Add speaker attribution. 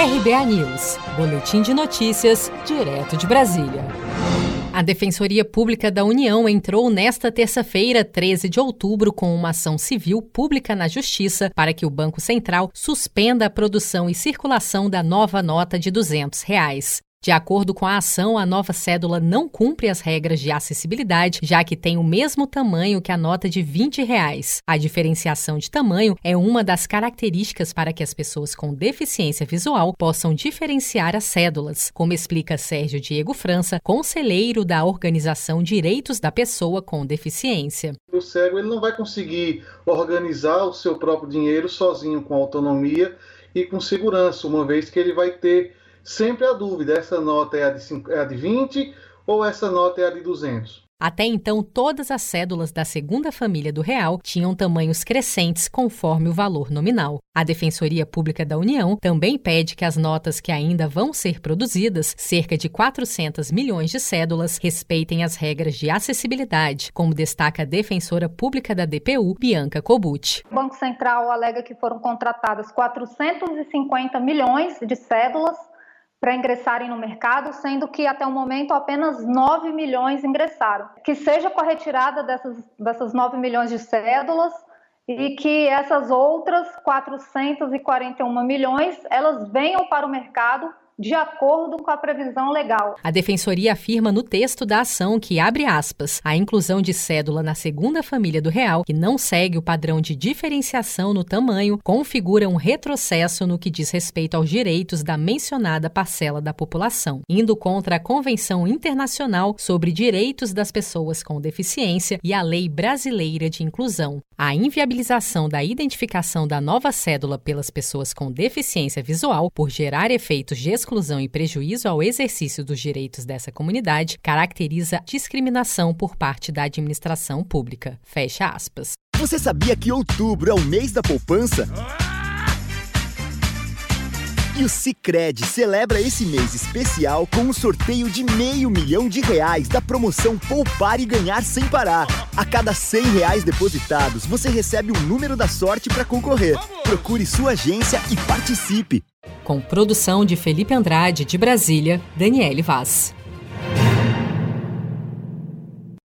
Speaker 1: RBA News, Boletim de Notícias, direto de Brasília. A Defensoria Pública da União entrou nesta terça-feira, 13 de outubro, com uma ação civil pública na Justiça para que o Banco Central suspenda a produção e circulação da nova nota de 200 reais. De acordo com a ação, a nova cédula não cumpre as regras de acessibilidade, já que tem o mesmo tamanho que a nota de 20 reais. A diferenciação de tamanho é uma das características para que as pessoas com deficiência visual possam diferenciar as cédulas, como explica Sérgio Diego França, conselheiro da organização Direitos da Pessoa com Deficiência.
Speaker 2: O cego ele não vai conseguir organizar o seu próprio dinheiro sozinho com autonomia e com segurança, uma vez que ele vai ter sempre a dúvida: essa nota é a de, 5, é a de 20 ou essa nota é a de 200?
Speaker 1: Até então, todas as cédulas da segunda família do real tinham tamanhos crescentes conforme o valor nominal. A Defensoria Pública da União também pede que as notas que ainda vão ser produzidas, cerca de 400 milhões de cédulas, respeitem as regras de acessibilidade, como destaca a defensora pública da DPU, Bianca Cobucci.
Speaker 3: O Banco Central alega que foram contratadas 450 milhões de cédulas para ingressarem no mercado, sendo que até o momento apenas 9 milhões ingressaram. Que seja com a retirada dessas, dessas 9 milhões de cédulas e que essas outras 441 milhões elas venham para o mercado de acordo com a previsão legal.
Speaker 1: A Defensoria afirma no texto da ação que, abre aspas, a inclusão de cédula na segunda família do real, que não segue o padrão de diferenciação no tamanho, configura um retrocesso no que diz respeito aos direitos da mencionada parcela da população, indo contra a Convenção Internacional sobre Direitos das Pessoas com Deficiência e a Lei Brasileira de Inclusão. A inviabilização da identificação da nova cédula pelas pessoas com deficiência visual por gerar efeitos de exclusão e prejuízo ao exercício dos direitos dessa comunidade caracteriza discriminação por parte da administração pública. Fecha aspas.
Speaker 4: Você sabia que outubro é o mês da poupança? E o Cicred celebra esse mês especial com um sorteio de meio milhão de reais da promoção Poupar e Ganhar Sem Parar. A cada 100 reais depositados, você recebe um número da sorte para concorrer. Procure sua agência e participe
Speaker 1: com produção de Felipe Andrade de Brasília, Daniele Vaz.